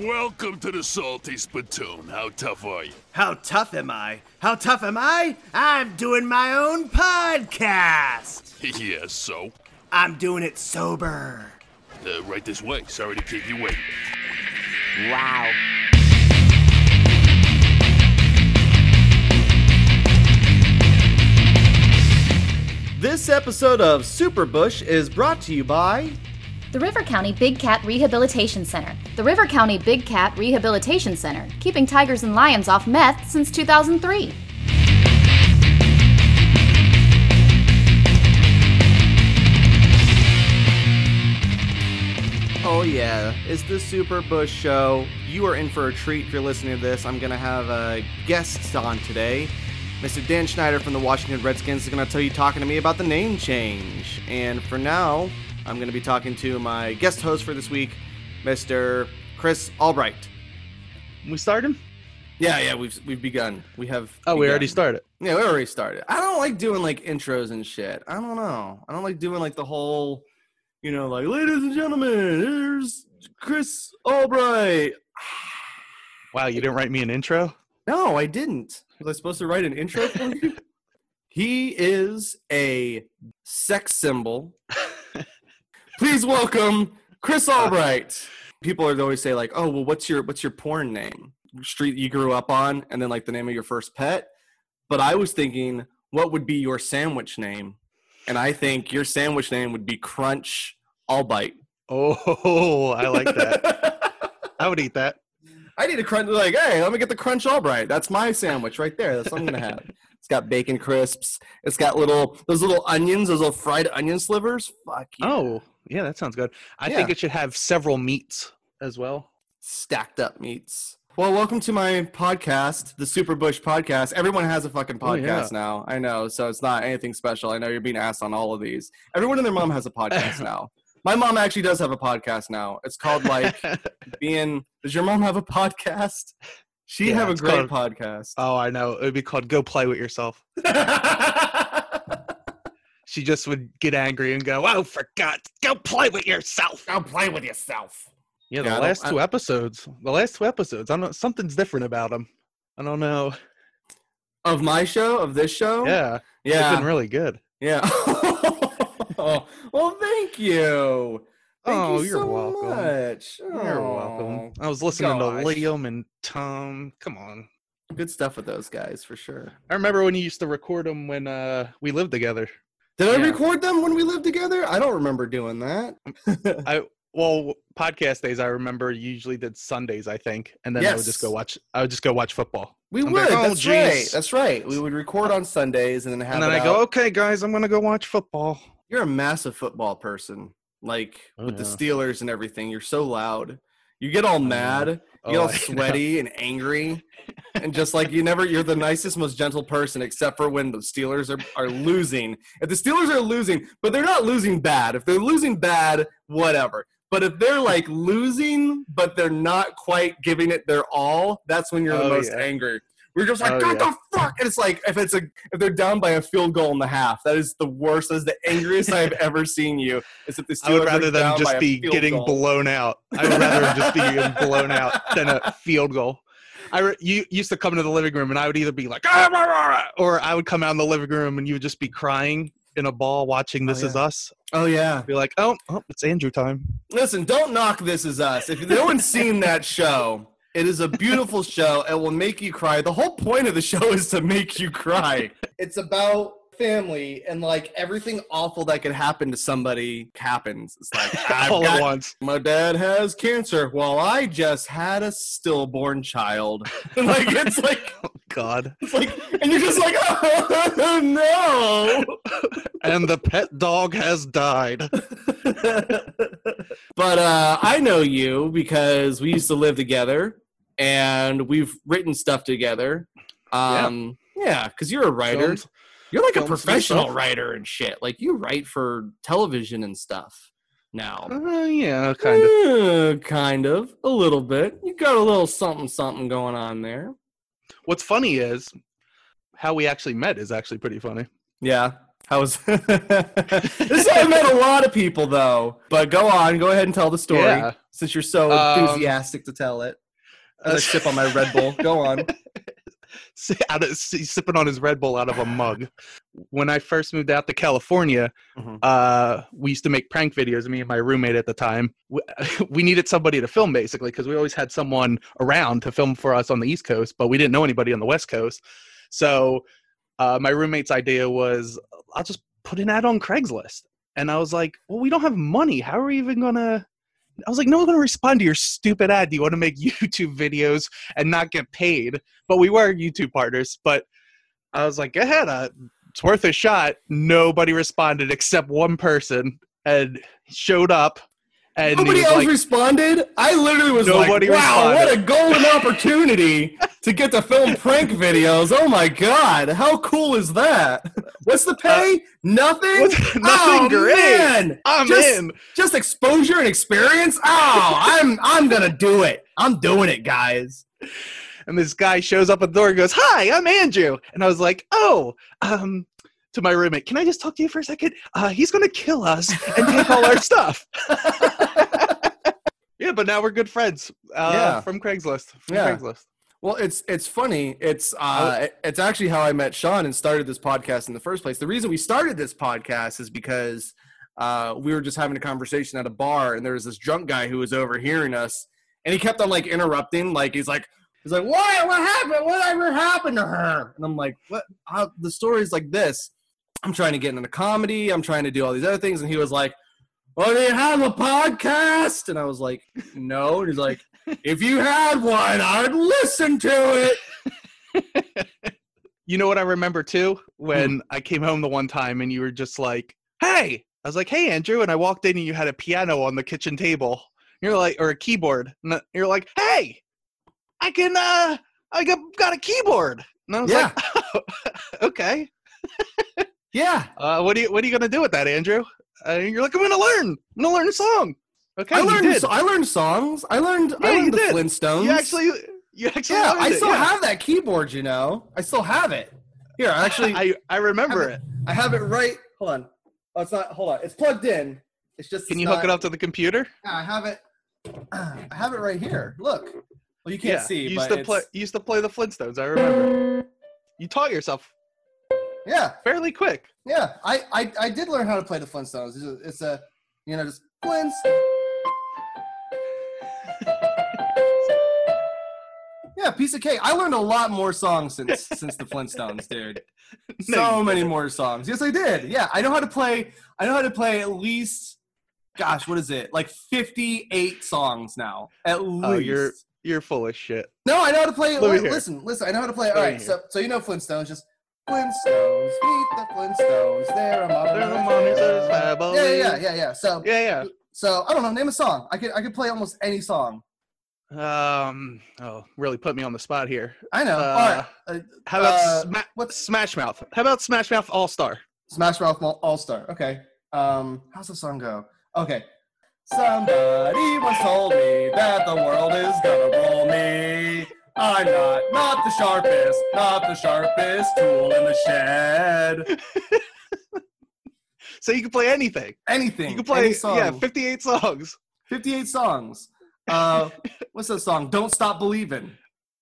Welcome to the Salty Spittoon. How tough are you? How tough am I? How tough am I? I'm doing my own podcast. yeah, so? I'm doing it sober. Uh, right this way. Sorry to keep you waiting. Wow. This episode of Superbush is brought to you by The River County Big Cat Rehabilitation Center. The River County Big Cat Rehabilitation Center, keeping tigers and lions off meth since 2003. Oh yeah, it's the Super Bush Show. You are in for a treat if you're listening to this. I'm gonna have uh, a guest on today. Mr. Dan Schneider from the Washington Redskins is gonna tell you talking to me about the name change. And for now, I'm gonna be talking to my guest host for this week, Mr. Chris Albright. We started? Yeah, yeah, we've we've begun. We have. Oh, we already started. Yeah, we already started. I don't like doing like intros and shit. I don't know. I don't like doing like the whole, you know, like ladies and gentlemen, here's Chris Albright. Wow, you didn't write me an intro? No, I didn't. Was I supposed to write an intro for you? he is a sex symbol. Please welcome Chris uh, Albright. People are always say like, "Oh, well, what's your what's your porn name? Street you grew up on, and then like the name of your first pet." But I was thinking, what would be your sandwich name? And I think your sandwich name would be Crunch Albright. Oh, I like that. I would eat that. I need a crunch. Like, hey, let me get the crunch Albright. That's my sandwich right there. That's what I'm gonna have. It's got bacon crisps. It's got little those little onions, those little fried onion slivers. Fuck yeah. Oh, yeah, that sounds good. I think it should have several meats as well. stacked up meats. Well, welcome to my podcast, the Super Bush Podcast. Everyone has a fucking Oh, yeah. podcast now. I know, so it's not anything special. I know you're being asked on all of these. Everyone and their mom has a podcast now. My mom actually does have a podcast now. It's called like being. Does your mom have a podcast? She Yeah, have a great called- podcast. oh, I know. It would be called Go Play With Yourself. She just would get angry and go, Oh, for God, go play with yourself. Go play with yourself. Yeah, the Yeah, I last two episodes. The last two episodes. I don't. Something's different about them. I don't know. Of my show, of this show. Yeah. yeah, They've been really good. yeah. well, thank you. Thank oh, you you're so welcome. Much. You're Oh, welcome. I was listening gosh. to Liam and Tom. Come on. Good stuff with those guys for sure. I remember when you used to record them when uh, we lived together. Did I record them when we lived together? I don't remember doing that. I well, podcast days. I remember usually did Sundays, I think, and then I would just go watch. I would just go watch football, we I'm would. like, oh, that's right. That's right. We would record on Sundays and then have. and then I go, "Okay, guys, I'm gonna go watch football." You're a massive football person. Like Oh, with the. Steelers and everything, you're so loud. You get all oh, mad. You Oh, get all I know. sweaty and angry, and just like you never. You're the nicest, most gentle person, except for when the Steelers are are losing. If the Steelers are losing, but they're not losing bad. If they're losing bad, whatever. But if they're like losing, but they're not quite giving it their all, that's when you're the Oh, most yeah. angry. We're just like, Oh, what yeah. the fuck? And it's like if it's a if they're down by a field goal and a half, that is the worst. That is the angriest I've ever seen you. Is if the Steelers I would rather them just be getting goal. blown out. I would rather just be getting blown out than a field goal. I re- you used to come into the living room and I would either be like, "Ah, rah, rah, rah," or I would come out in the living room and you would just be crying in a ball watching This Is yeah. Us. Oh yeah. Be like, oh, oh, it's Andrew time. Listen, don't knock This Is Us. If no one's seen that show, it is a beautiful show. It will make you cry. The whole point of the show is to make you cry. It's about family and like everything awful that could happen to somebody happens. It's like all got- at once. my dad has cancer. Well, I just had a stillborn child. And like it's like God. it's like and you're just like oh no. And the pet dog has died. but uh, I know you because we used to live together and we've written stuff together. Um, yeah, because you're a writer. Filmed- You're like a professional writer and shit. Like you write for television and stuff now. Uh, yeah, kind of. Uh, kind of, a little bit. You got a little something, something going on there. What's funny is how we actually met is actually pretty funny. Yeah. How was this? Is how I met a lot of people though. But go on, go ahead and tell the story. Yeah. since you're so Um, enthusiastic to tell it. As I sip on my Red Bull. Go on. out of, si- sipping on his Red Bull out of a mug. When I first moved out to California, Mhm. uh, we used to make prank videos. Me and my roommate at the time, we, we needed somebody to film basically because we always had someone around to film for us on the East Coast, but we didn't know anybody on the West Coast. So uh, my roommate's idea was, I'll just put an ad on Craigslist. And I was like, well, we don't have money. How are we even gonna? I was like, no one's gonna respond to your stupid ad. Do you want to make YouTube videos and not get paid? But we were YouTube partners. But I was like, go ahead, uh, it's worth a shot. Nobody responded except one person, and showed up. And Nobody else like, responded. I literally was Nobody like, "Wow, what a golden opportunity to get to film prank videos!" Oh my god, how cool is that? What's the pay? Nothing. Uh, What's- nothing oh, great. Man. I'm just, in. Just exposure and experience. Oh, I'm I'm gonna do it. I'm doing it, guys. And this guy shows up at the door and goes, Hi, I'm Andrew. And I was like, Oh, um, to my roommate, can I just talk to you for a second? Uh, he's going to kill us and take all our stuff. yeah, but now we're good friends uh, Yeah. from Craigslist. From Yeah. Craigslist. Well, it's it's funny. It's uh, it's actually how I met Sean and started this podcast in the first place. The reason we started this podcast is because uh, we were just having a conversation at a bar, and there was this drunk guy who was overhearing us, and he kept on like interrupting. Like he's like he's like, "What? What happened? Whatever happened to her?" And I'm like, "What? How, the story's like this. I'm trying to get into comedy. I'm trying to do all these other things." And he was like, "Oh, do you have a podcast?" And I was like, "No." And he's like if you had one, I'd listen to it. You know what I remember too? When I came home the one time and you were just like, Hey, I was like, Hey, Andrew. And I walked in and you had a piano on the kitchen table. You're like, or a keyboard. And you're like, Hey, I can, uh, I got, got a keyboard. And I was Yeah. like, okay. Yeah, Uh, what are you, what are you going to do with that, Andrew? Uh, you're like, I'm going to learn. I'm going to learn a song. Okay. I learned. So, I learned songs. I learned. I Yeah, you learned the did. Flintstones. you actually, you actually, Yeah, I it, still yeah. have that keyboard. You know, I still have it. Here, actually, I, I, I remember it. I have it right. Hold on. Oh, it's not. Hold on. It's plugged in. It's just. Can it's you not- hook it up to the computer? Yeah, I have it. I have it right here. Look. Well, you can't see. you used to play. You used to play the Flintstones. I remember. You taught yourself Yeah, fairly quick. yeah. I, I, I did learn how to play the Flintstones. It's a, it's a you know, just Flintstones. Yeah, piece of cake. I learned a lot more songs since since the Flintstones, dude. So many more songs. Yes, I did. Yeah, I know how to play. I know how to play at least. Gosh, what is it? Like fifty-eight songs now. At least. Oh, you're you're full of shit. No, I know how to play. Let listen, listen. I know how to play. All Let right, so so you know Flintstones. Just Flintstones. Meet the Flintstones. They're a modern. They're affair. family. Yeah, yeah, yeah, yeah. So Yeah, yeah. so I don't know. Name a song. I could I could play almost any song. Um. Oh, really put me on the spot here. I know. Uh, All right. Uh, How about Uh, Sma- what's- Smash Mouth? How about Smash Mouth All Star? Smash Mouth All Star. Okay. Um, how's the song go? Okay. Somebody once told me that the world is gonna roll me. I'm not, not the sharpest, not the sharpest tool in the shed. So you can play anything. Anything. You can play any song. yeah, 58 songs. 58 songs. Uh, what's that song? Don't Stop Believing.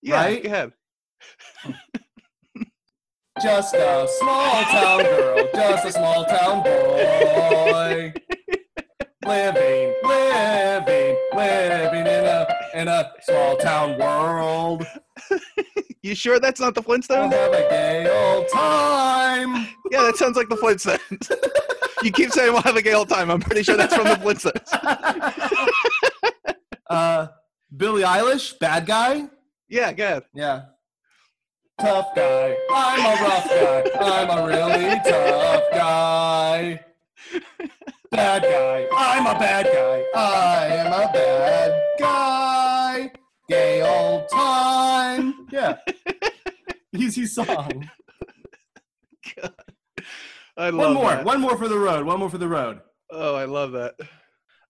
Yeah, Right? go ahead. Just a small town girl, just a small town boy. Living, living, living in a in a small town world. You sure that's not the Flintstones? We'll have a gay old time. Yeah, that sounds like the Flintstones. you keep saying we'll have a gay old time. I'm pretty sure that's from the Flintstones. uh, Billie Eilish, bad guy. Yeah, go ahead. Yeah. Tough guy. I'm a rough guy. I'm a really tough guy. Bad guy. I'm a bad guy. I am a bad guy. Gay old time. Yeah. Easy song. God. I love One more. that. One more for the road. One more for the road. Oh, I love that.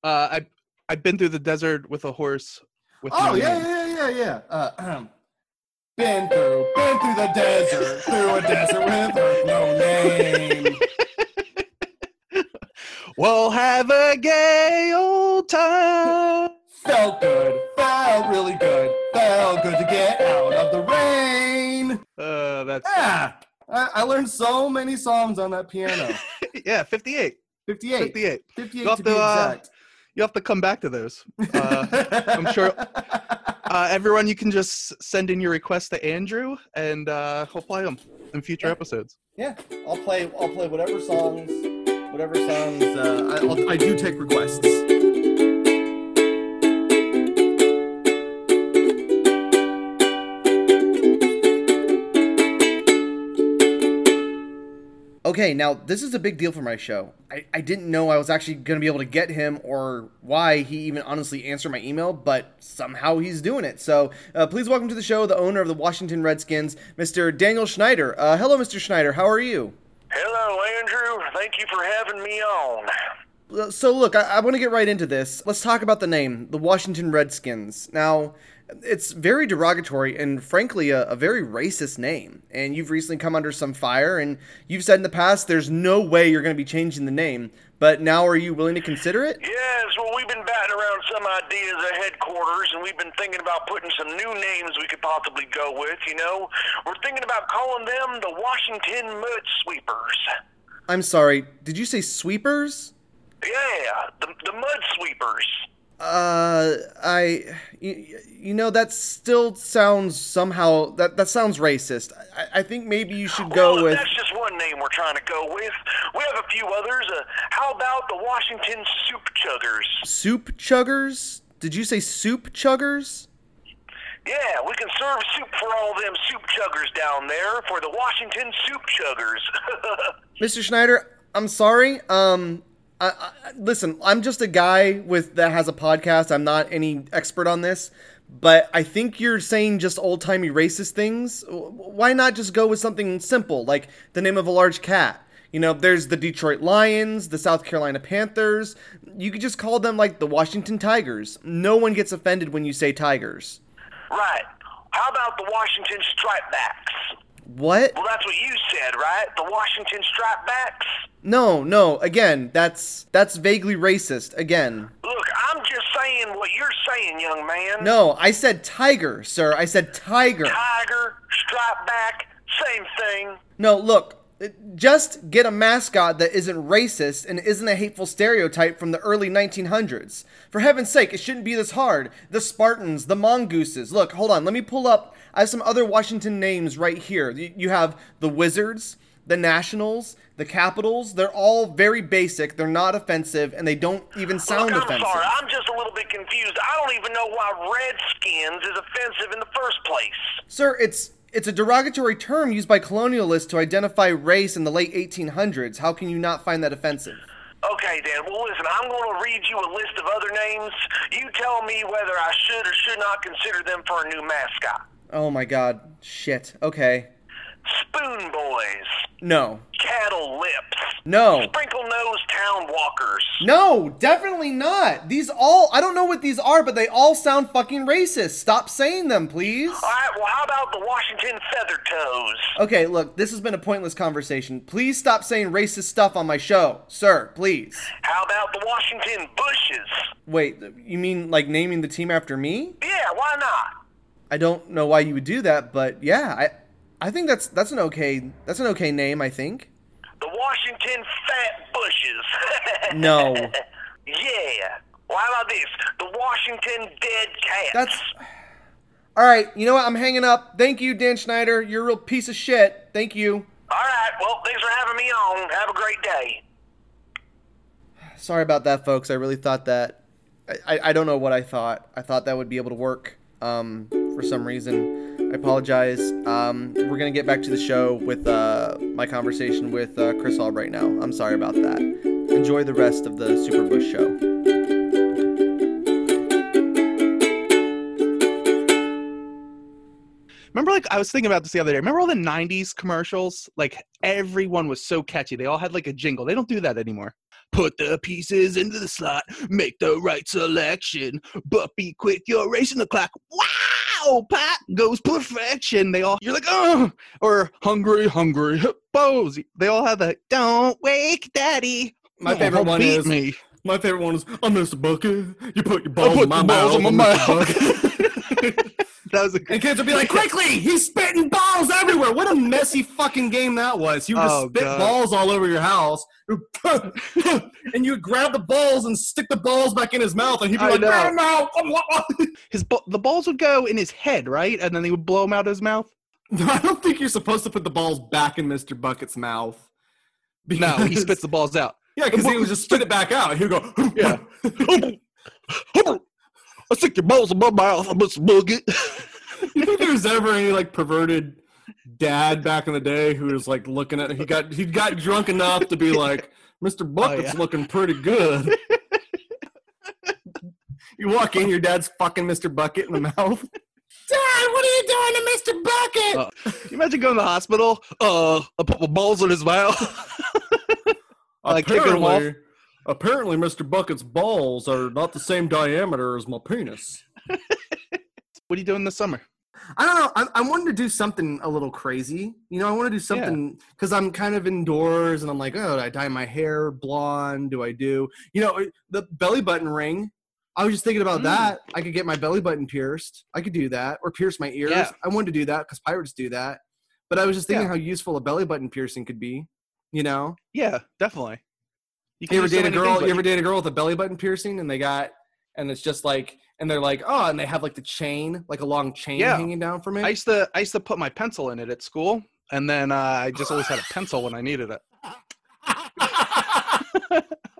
Uh, I I've been through the desert with a horse. With Oh yeah, yeah, yeah, yeah. Uh, ahem. been through, been through the desert, through a desert with no name. We'll have a gay old time. Felt good, felt really good, felt good to get out of the rain. Uh, that's Yeah, I, I learned so many songs on that piano. yeah, 58. 58, 58. 58 You'll have to be to, uh, exact. You have to come back to those. Uh, I'm sure- uh, everyone, you can just send in your requests to Andrew, and uh, he'll play them in future episodes. Yeah, I'll play. I'll play whatever songs, whatever songs. Uh, I, I'll, I do take requests. Okay, now this is a big deal for my show. I, I didn't know I was actually going to be able to get him or why he even honestly answered my email, but somehow he's doing it. So uh, please welcome to the show the owner of the Washington Redskins, Mr. Daniel Schneider. Uh, hello, Mr. Schneider. How are you? Hello, Andrew. Thank you for having me on. So look, I, I want to get right into this. Let's talk about the name, the Washington Redskins. Now, it's very derogatory and frankly a, a very racist name. And you've recently come under some fire, and you've said in the past there's no way you're going to be changing the name. But now, are you willing to consider it? Yes, well, we've been batting around some ideas at headquarters, and we've been thinking about putting some new names we could possibly go with, you know? We're thinking about calling them the Washington Mud Sweepers. I'm sorry. Did you say sweepers? Yeah, the, the Mud Sweepers. Uh, I, you, you know, that still sounds somehow that that sounds racist. I, I think maybe you should go well, with. That's just one name we're trying to go with. We have a few others. Uh, how about the Washington Soup Chuggers? Soup chuggers? Did you say soup chuggers? Yeah, we can serve soup for all them soup chuggers down there for the Washington Soup Chuggers. Mr. Schneider, I'm sorry. Um, I, I, listen, I'm just a guy with that has a podcast. I'm not any expert on this, but I think you're saying just old timey racist things. Why not just go with something simple like the name of a large cat? You know, there's the Detroit Lions, the South Carolina Panthers. You could just call them like the Washington Tigers. No one gets offended when you say Tigers. right. How about the Washington Stripebacks? What? Well, that's what you said, right? The Washington Stripebacks? No, no. Again, that's that's vaguely racist. Again. Look, I'm just saying what you're saying, young man. No, I said tiger, sir. I said tiger. Tiger, Stripeback, same thing. No, look. Just get a mascot that isn't racist and isn't a hateful stereotype from the early 1900s. For heaven's sake, it shouldn't be this hard. The Spartans, the Mongooses. Look, hold on. Let me pull up. I have some other Washington names right here. You have the Wizards, the Nationals, the Capitals. They're all very basic. They're not offensive, and they don't even sound Look, I'm offensive. sorry. I'm just a little bit confused. I don't even know why Redskins is offensive in the first place. Sir, it's it's a derogatory term used by colonialists to identify race in the late 1800s. How can you not find that offensive? Okay, Dan. Well, listen, I'm going to read you a list of other names. You tell me whether I should or should not consider them for a new mascot. Oh my god. Shit. Okay. Spoon Boys, No. Cattle Lips, No. Sprinkle Nose Town Walkers. No, definitely not. These all I don't know what these are, but they all sound fucking racist. Stop saying them, please. All right, well, how about the Washington Feather Toes? Okay, look, this has been a pointless conversation. Please stop saying racist stuff on my show. Sir, please. How about the Washington Bushes? Wait, you mean like naming the team after me? Yeah, why not? I don't know why you would do that, but yeah, I I think that's that's an okay that's an okay name, I think. The Washington Fat Bushes. No. yeah. Well, how about this? The Washington Dead Cats. That's All right, you know what? I'm hanging up. Thank you, Dan Schneider. You're a real piece of shit. Thank you. All right, well, thanks for having me on. Have a great day. Sorry about that, folks. I really thought that. I, I, I don't know what I thought. I thought that would be able to work um, for some reason. I apologize. Um, we're going to get back to the show with uh, my conversation with uh, Chris Albright now. I'm sorry about that. Enjoy the rest of the Super Bush show. Remember, like I was thinking about this the other day. Remember all the '90s commercials? Like everyone was so catchy. They all had like a jingle. They don't do that anymore. Put the pieces into the slot. Make the right selection. But be quick, you're racing the clock. Wow, Pat goes perfection. They all you're like, oh, or hungry, hungry hippos. They all have that. Don't wake, daddy. My Oh, favorite one is- me. My favorite one is I'm Mr. Bucket. You put your balls put in my balls in my mouth. That was a good. and kids would be like, quickly, he's spitting balls everywhere. What a messy fucking game that was. You would just Oh, spit God. balls all over your house. and you would grab the balls and stick the balls back in his mouth, and he'd be I like, know. no, no. His ba- the balls would go in his head, right, and then he would blow them out of his mouth. I don't think you're supposed to put the balls back in Mr. Bucket's mouth. No, he spits the balls out. Yeah, because he would just spit it back out. He'd go, Yeah. I stick your balls in my mouth, Mr. it. you think there was ever any like perverted dad back in the day who was like looking at he got he got drunk enough to be like Mr. Bucket's yeah. looking pretty good. you walk in, your dad's fucking Mr. Bucket in the mouth. Dad, what are you doing to Mr. Bucket? Uh, You imagine going to the hospital. Uh, I put my balls in his mouth. like kicking him off? Apparently, apparently, Mr. Bucket's balls are not the same diameter as my penis. what are you doing this summer? I don't know. I, I wanted to do something a little crazy. You know, I want to do something because I'm kind of indoors and I'm like, oh, do I dye my hair blonde? Do I do, you know, the belly button ring? I was just thinking about Mm. that. I could get my belly button pierced. I could do that or pierce my ears. Yeah. I wanted to do that because pirates do that. But I was just thinking Yeah. how useful a belly button piercing could be. You know, Yeah, definitely. You can ever do so date a girl? things, You ever date a girl with a belly button piercing and they got, and it's just like, and they're like, oh, and they have like the chain, like a long chain Yeah. hanging down from it. I used to I used to put my pencil in it at school, and then uh, I just always had a pencil when I needed it.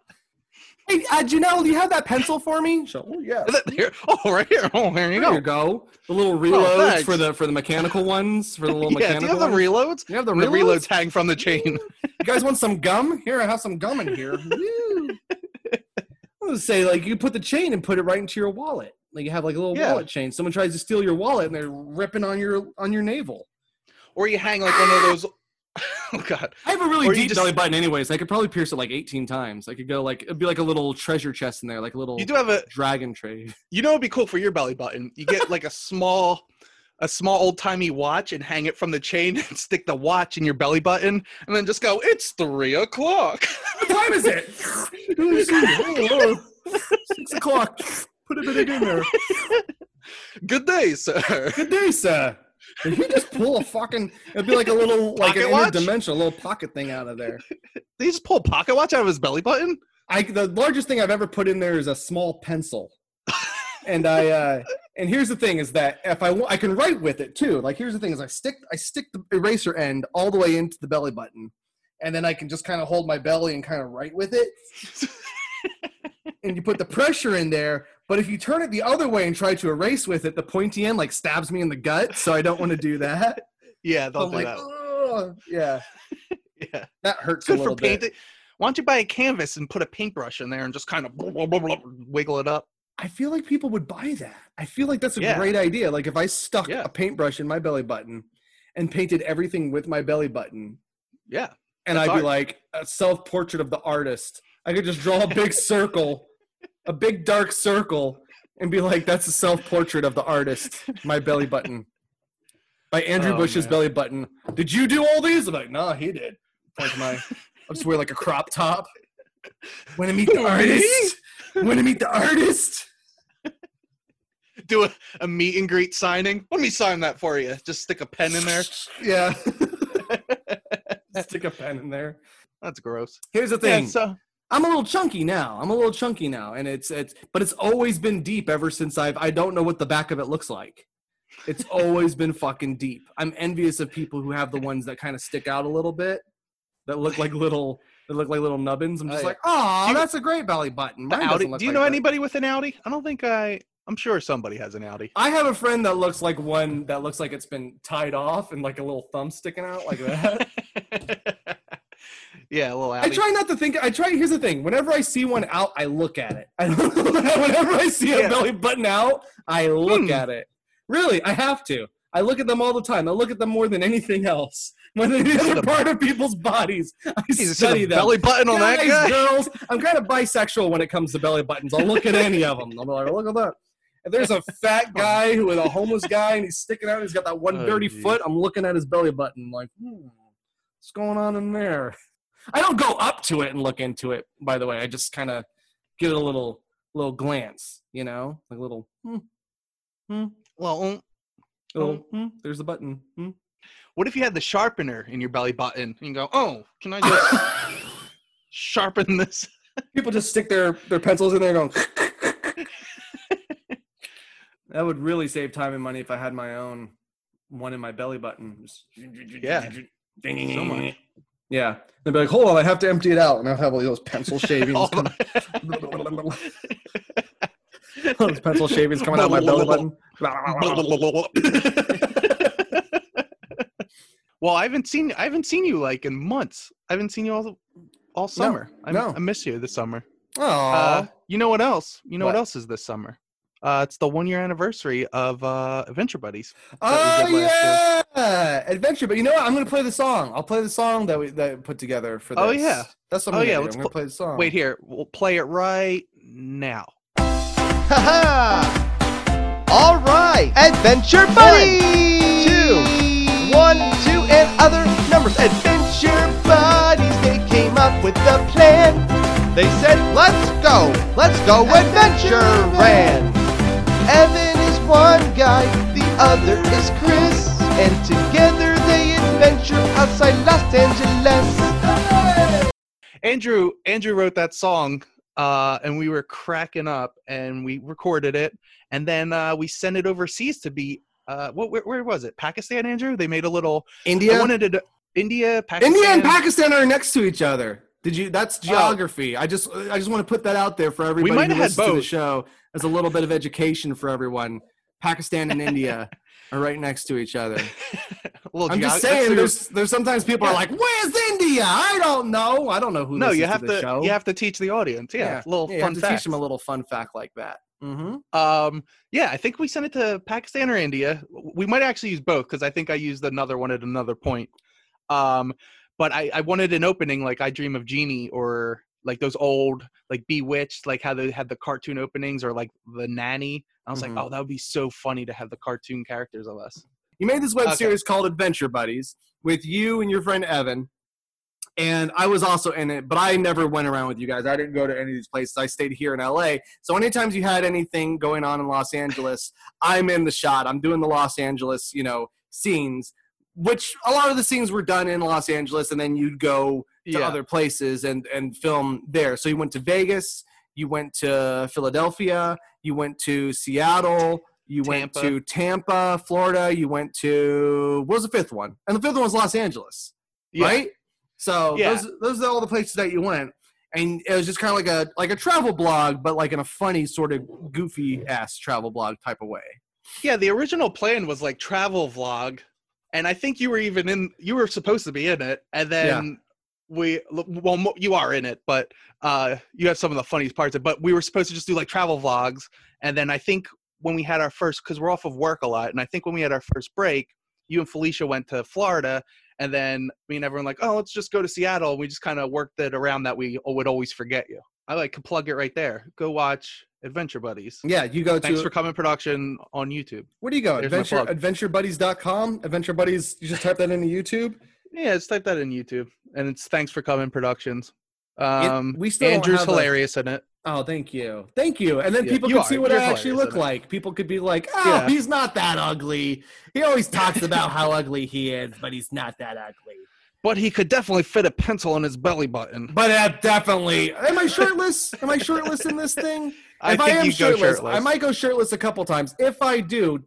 Hey, uh, Janelle, do you have that pencil for me? So, oh, yeah. Here, oh, right here. Oh, here you There go. you go. The little reloads thanks. for the for the mechanical ones, for the little yeah, do mechanical you have the reloads? You have the And the reloads? reloads hang from the chain. You guys want some gum? Here, I have some gum in here. Woo. I was say like you put the chain and put it right into your wallet. Like you have like a little Yeah. wallet chain. Someone tries to steal your wallet and they're ripping on your on your navel. or you hang like one of those. Oh God. I have a really Or deep just- belly button, anyways. I could probably pierce it like 18 times. I could go like it'd be like a little treasure chest in there, like a little You do have a. dragon trade. You know, it'd be cool for your belly button. You get like a small, a small old timey watch and hang it from the chain and stick the watch in your belly button, and then just go. It's three o'clock. What time is it? Six o'clock. Put a bit in there. Good day, sir. Good day, sir. Did he just pull a fucking? It'd be like a little, like an Pocket watch? interdimensional, little pocket thing out of there. Did he just pull a pocket watch out of his belly button? I the largest thing I've ever put in there is a small pencil, and I uh, and here's the thing is that if I I can write with it too. Like here's the thing is I stick I stick the eraser end all the way into the belly button, and then I can just kind of hold my belly and kind of write with it. and you put the pressure in there. But if you turn it the other way and try to erase with it, the pointy end like stabs me in the gut. So I don't want to do that. Yeah, they'll do like, that. Yeah, Yeah, that hurts good a for little bit. painting. Why don't you buy a canvas and put a paintbrush in there and just kind of wiggle it up? I feel like people would buy that. I feel like that's a Yeah. great idea. Like if I stuck Yeah. a paintbrush in my belly button and painted everything with my belly button, Yeah, and I'd art. be like a self portrait of the artist. I could just draw a big circle, a big dark circle, and be like, "That's a self portrait of the artist." My belly button by oh, Andrew Oh, Bush's man. belly button. Did you do all these? I'm like, "Nah, he did." Like my, I'll just wear like a crop top. When to meet the artist. When to meet the artist. do a, a meet and greet signing. Let me sign that for you. Just stick a pen in there. Yeah. Stick a pen in there. That's gross. Here's the Yeah, thing. so I'm a little chunky now. I'm a little chunky now, and it's it's but it's always been deep ever since I've I don't know what the back of it looks like. It's always been fucking deep. I'm envious of people who have the ones that kind of stick out a little bit, that look like little that look like little nubbins. I'm Oh, just like, oh, that's a great belly button. Mine Audi. Do you like know that. anybody with an Audi? I don't think I. I'm sure somebody has an Audi. I have a friend that looks like one that looks like it's been tied off and like a little thumb sticking out like that. yeah, a little I try not to think. I try. Here's the thing. Whenever I see one out, I look at it. I whenever I see a Yeah. belly button out, I look Hmm. at it. Really, I have to. I look at them all the time. I look at them more than anything else. More than any other the- part of people's bodies, I Jesus, study the them. belly button on that Guys, guy. girls, I'm kind of bisexual when it comes to belly buttons. I'll look at any of them. I'm like, look at that. If there's a fat guy who is a homeless guy and he's sticking out, he's got that one dirty geez. foot. I'm looking at his belly button, like, hmm, what's going on in there? I don't go up to it and look into it. By the way, I just kind of get a little little glance, you know, like a little. Hmm, hmm, Well, little hmm, there's a button. Hmm. what if you had the sharpener in your belly button? And you go, oh, can I just sharpen this? People just stick their their pencils in there, going. that would really save time and money if I had my own one in my belly button. Just- Yeah. ding So much. Yeah. They'd be like, hold on, I have to empty it out. And I'll have all those pencil shavings. All come- those pencil shavings coming out my belly button. well, I haven't seen I haven't seen you like in months. I haven't seen you all all summer. I, no. I miss you this summer. Oh, Uh, you know what else? You know what, What? else is this summer? Uh, it's the one year anniversary of uh, Adventure Buddies. oh we did last yeah, adventure. But you know what? I'm gonna play the song. I'll play the song that we that we put together for this. Oh, yeah. that's what I'm Oh, gonna yeah, do. let's I'm gonna pl- play the song. Wait here, we'll play it right now. Ha All right, Adventure Buddies. Two, one, two, and other numbers. Adventure Buddies. They came up with the plan. They said, "Let's go, let's go Adventure adventuring." Evan is one guy, the other is Chris, and together they adventure outside Los Angeles. Andrew Andrew wrote that song, uh, and we were cracking up, and we recorded it, and then uh, we sent it overseas to be. Uh, what where, where was it? Pakistan, Andrew. They made a little. I India. wanted to. India, Pakistan. India and Pakistan are next to each other. Did you? That's geography. I just I just want to put that out there for everybody who listens to the show as a little bit of education for everyone. Pakistan and India are right next to each other. Well, I'm geog- just saying. There's there's sometimes people are like, "Where's India?" I don't know. I don't know who. no, you have to, to. show. You have to teach the audience. Yeah, little yeah, you fun have to teach them a little fun fact like that. Mm-hmm. Um, yeah, I think we sent it to Pakistan or India. We might actually use both because I think I used another one at another point. Um, but I, I wanted an opening like I Dream of Jeannie or like those old like Bewitched, like how they had the cartoon openings or like the Nanny. I was Mhm. like, oh, that would be so funny to have the cartoon characters of us. You made this web Okay. series called Adventure Buddies with you and your friend Evan. And I was also in it, but I never went around with you guys. I didn't go to any of these places. I stayed here in LA. So anytime you had anything going on in Los Angeles, I'm in the shot. I'm doing the Los Angeles, you know, scenes, which a lot of the scenes were done in Los Angeles, and then you'd go to Yeah. other places and and film there. So you went to Vegas, you went to Philadelphia, you went to Seattle, you went to Tampa, Florida, you went to what was the fifth one? And the fifth one was Los Angeles, Yeah. right? So Yeah. those those are all the places that you went. And it was just kind of like a like a travel blog, but like in a funny sort of goofy ass travel blog type of way. Yeah, the original plan was like travel vlog, and I think you were even in. You were supposed to be in it, and then we. Well, you are in it, but uh, you have some of the funniest parts. But we were supposed to just do like travel vlogs, and then I think when we had our first, because we're off of work a lot, and I think when we had our first break, you and Felicia went to Florida, and then me and everyone like, oh, let's just go to Seattle. And we just kind of worked it around that we would always forget you. I like to plug it right there. Go watch Adventure Buddies. Yeah, you go Thanks to for coming production on YouTube. where do you go? There's Adventure adventurebuddies.com. Adventure Buddies, you just type that into YouTube. Yeah, just type that in YouTube, and it's thanks for coming productions. It- Um, we still Andrew's have a- hilarious in it. Oh, thank you. Thank you. And then Yeah, people could see what You're I actually look it. like. People could be like, oh, Yeah. he's not that ugly. He always talks about how ugly he is, but he's not that ugly. But he could definitely fit a pencil in his belly button. But uh, definitely. Am I shirtless? Am I shirtless in this thing? I if think I am you go shirtless, shirtless. I might go shirtless a couple times. If I do,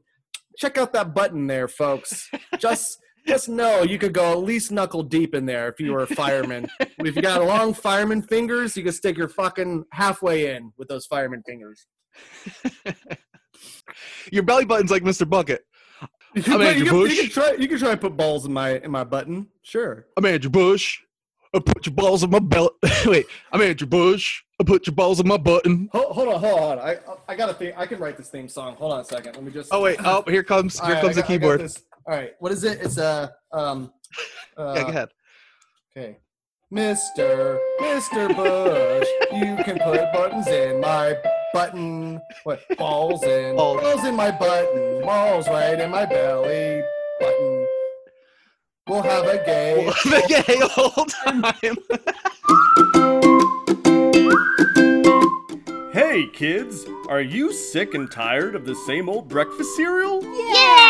check out that button there, folks. Just just know you could go at least knuckle deep in there if you were a fireman. if you got long fireman fingers, you could stick your fucking halfway in with those fireman fingers. Your belly button's like Mr. Bucket. You can, I'm Andrew you, can, you can try. You can try and put balls in my in my button. Sure. I'm Andrew Bush. I put your balls in my belt. Wait, I'm Andrew Bush. I put your balls in my button. Hold, hold on, hold on. I I got a thing. I can write this theme song. Hold on a second. Let me just. Oh wait, oh here comes here right, comes the got- got keyboard. All right. What is it? It's a um. Uh, yeah, go ahead. Okay. Mr. Mr. Bush, you can put buttons in my button. What? Balls in. Balls. Balls in my button. Balls right in my belly button. We'll have a gay. the gay old time. Hey kids, are you sick and tired of the same old breakfast cereal? Yeah!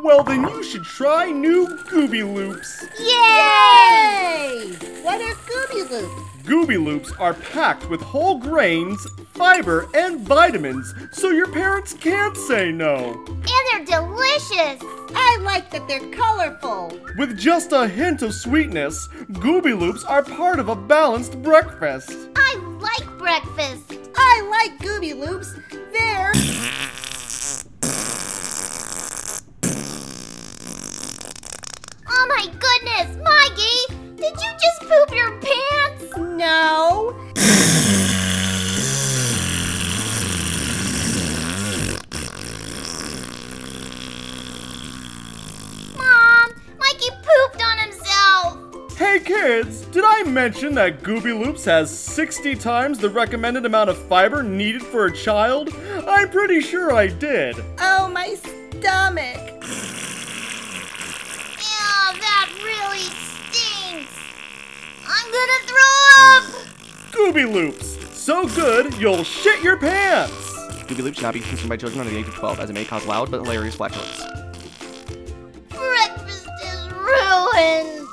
Well, then you should try new Gooby Loops. Yay! What are Gooby Loops? Gooby Loops are packed with whole grains, fiber, and vitamins, so your parents can't say no. And they're delicious! I like that they're colorful. With just a hint of sweetness, Gooby Loops are part of a balanced breakfast. I like breakfast! I like Gooby Loops. They're my goodness, Maggie! Did you just poop your pants? no. Mom, Mikey pooped on himself! Hey kids, did I mention that Gooby Loops has 60 times the recommended amount of fiber needed for a child? I'm pretty sure I did. Oh, my stomach. Ew, that really stinks! I'm gonna throw up! Gooby Loops, so good you'll shit your pants. Gooby Loops should not be consumed by children under the age of 12, as it may cause loud but hilarious flatulence. Breakfast is ruined!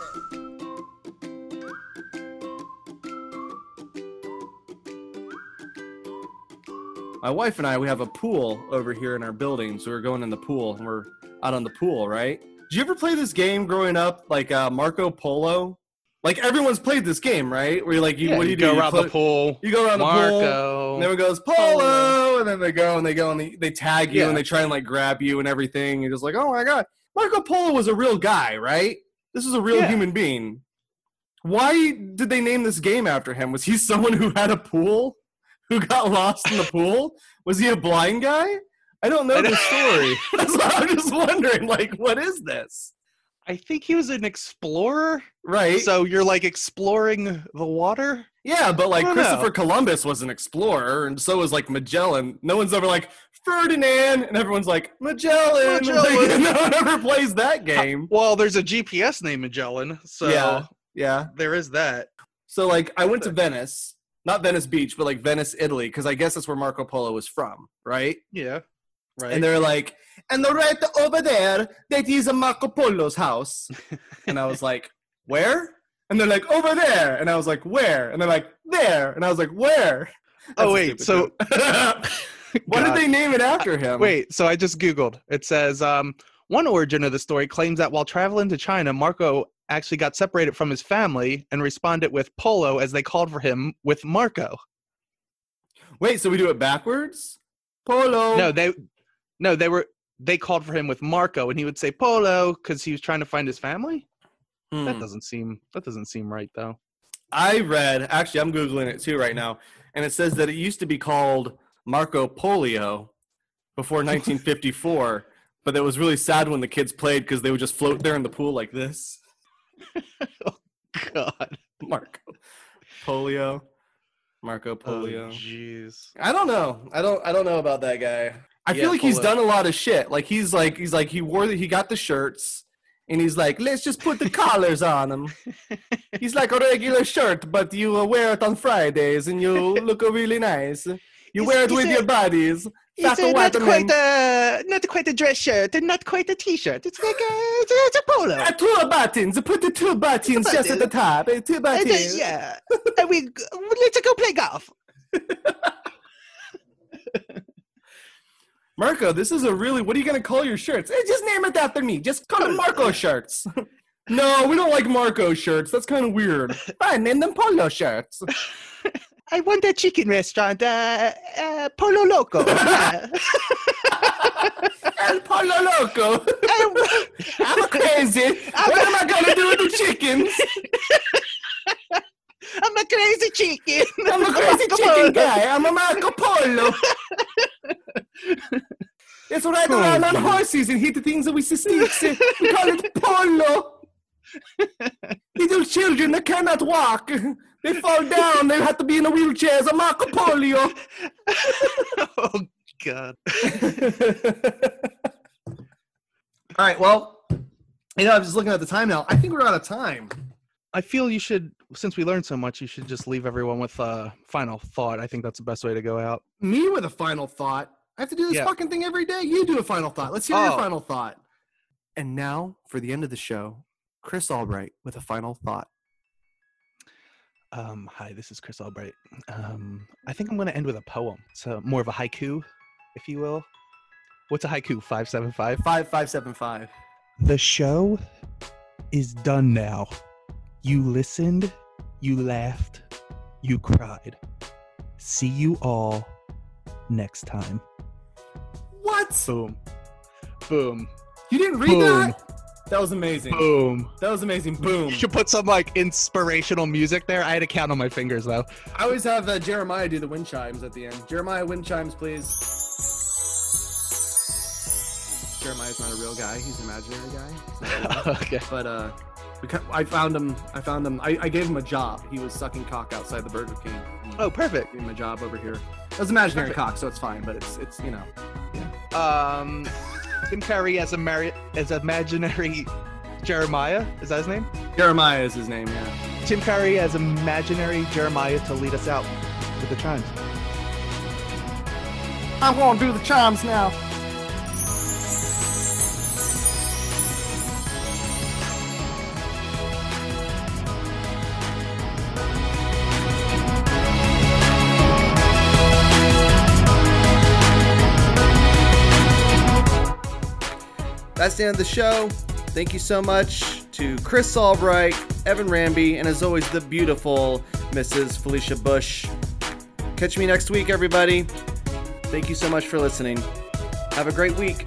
My wife and I, we have a pool over here in our building, so we're going in the pool, and we're out on the pool, right? Did you ever play this game growing up, like uh, Marco Polo? Like everyone's played this game, right? Where you're like, you, Yeah, what do you you, do? go You around put- the pool. You go around the pool. Marco. And everyone goes polo, and then they go and they go and they, they tag you Yeah. and they try and like grab you and everything. You're just like, oh my god, Marco Polo was a real guy, right? This is a real Yeah. human being. Why did they name this game after him? Was he someone who had a pool, who got lost in the pool? Was he a blind guy? I don't know the story. That's why I'm just wondering, like, what is this? I think he was an explorer. Right? So you're like exploring the water? Yeah, but like don't know. Christopher Columbus was an explorer, and so was like Magellan. No one's ever like Ferdinand, and everyone's like Magellan. Magellan. no one ever plays that game. Well, there's a GPS named Magellan, so Yeah. Yeah. there is that. So like, I went to Venice, not Venice Beach, but like Venice, Italy, because I guess that's where Marco Polo was from, right? Yeah. Right. And they're like, and the right over there, that is a Marco Polo's house. and I was like, where? And they're like, over there. And I was like, where? And they're like, there. And I was like, where? Oh, That's a wait, so. Why did they name it after him? Wait, so I just Googled. It says um, one origin of the story claims that while traveling to China, Marco actually got separated from his family and responded with Polo as they called for him with Marco. Wait, so we do it backwards? Polo. No, they no, they were they called for him with Marco and he would say Polo because he was trying to find his family. Hmm. That doesn't seem that doesn't seem right though. I read, actually, I'm Googling it too right now, and it says that it used to be called Marco Polio before 1954, but it was really sad when the kids played because they would just float there in the pool like this. Oh God. Marco Polio. Marco Oh, Polio. jeez. I don't know. I don't. I don't know about that guy. I Yeah, feel like he's Polo. done a lot of shit. Like he's like he's like he wore the, he got the shirts, and he's like let's just put the collars on them. he's like a regular shirt, but you uh, wear it on Fridays, and you look really nice. You wear it with a- your bodies. It's uh, not quite a not quite a dress shirt and not quite a t-shirt. It's like a it's a, it's a polo. Uh, two buttons. Put the two buttons just at the top. uh, Two And, uh, buttons. yeah, and we let's go play golf. Marco, this is a really. What are you gonna call your shirts? Eh, just name it after me. Just call them Marco shirts. no, we don't like Marco shirts. That's kind of weird. Fine, name them Polo shirts. I want a chicken restaurant, uh, uh, Polo Loco. El Polo Loco. I'm crazy. What am I gonna do with the chickens? I'm a crazy chicken. I'm a crazy chicken guy. I'm a Marco Polo. It's ride around on horses and hit the things that we see sticks. We call it polo. Little children that cannot walk. They fall down. They have to be in a wheelchair as a Marco Polio. oh God. All right, well, you know, I'm just looking at the time now. I think we're out of time. I feel you should since we learned so much, you should just leave everyone with a final thought. I think that's the best way to go out. Me with a final thought. I have to do this Yeah. fucking thing every day. You do a final thought. Let's hear your Oh. final thought. And now for the end of the show, Chris Albright with a final thought. Um, hi, this is Chris Albright. Um, I think I'm going to end with a poem. It's uh more of a haiku, if you will. What's a haiku? Five seven five. Five five seven five. The show is done now. You listened, you laughed, you cried. See you all next time. What? Boom. Boom. You didn't read Boom. that? That was amazing. Boom. That was amazing. Boom. You should put some like inspirational music there. I had to count on my fingers though. I always have uh, Jeremiah do the wind chimes at the end. Jeremiah, wind chimes, please. Jeremiah's not a real guy. He's an imaginary guy. He's not real. okay. but uh, I found him. I found him. I, I gave him a job. He was sucking cock outside the Burger King. Oh, perfect. gave him a job over here. It was imaginary Perfect. cock, so it's fine. But it's it's you know. Um, Tim Curry as a Mari- as imaginary Jeremiah. Is that his name? Jeremiah is his name. Yeah. Tim Curry as imaginary Jeremiah to lead us out with the chimes. I'm gonna do the chimes now. That's the end of the show. Thank you so much to Chris Albright, Evan Ramby, and as always, the beautiful Mrs. Felicia Bush. Catch me next week, everybody. Thank you so much for listening. Have a great week.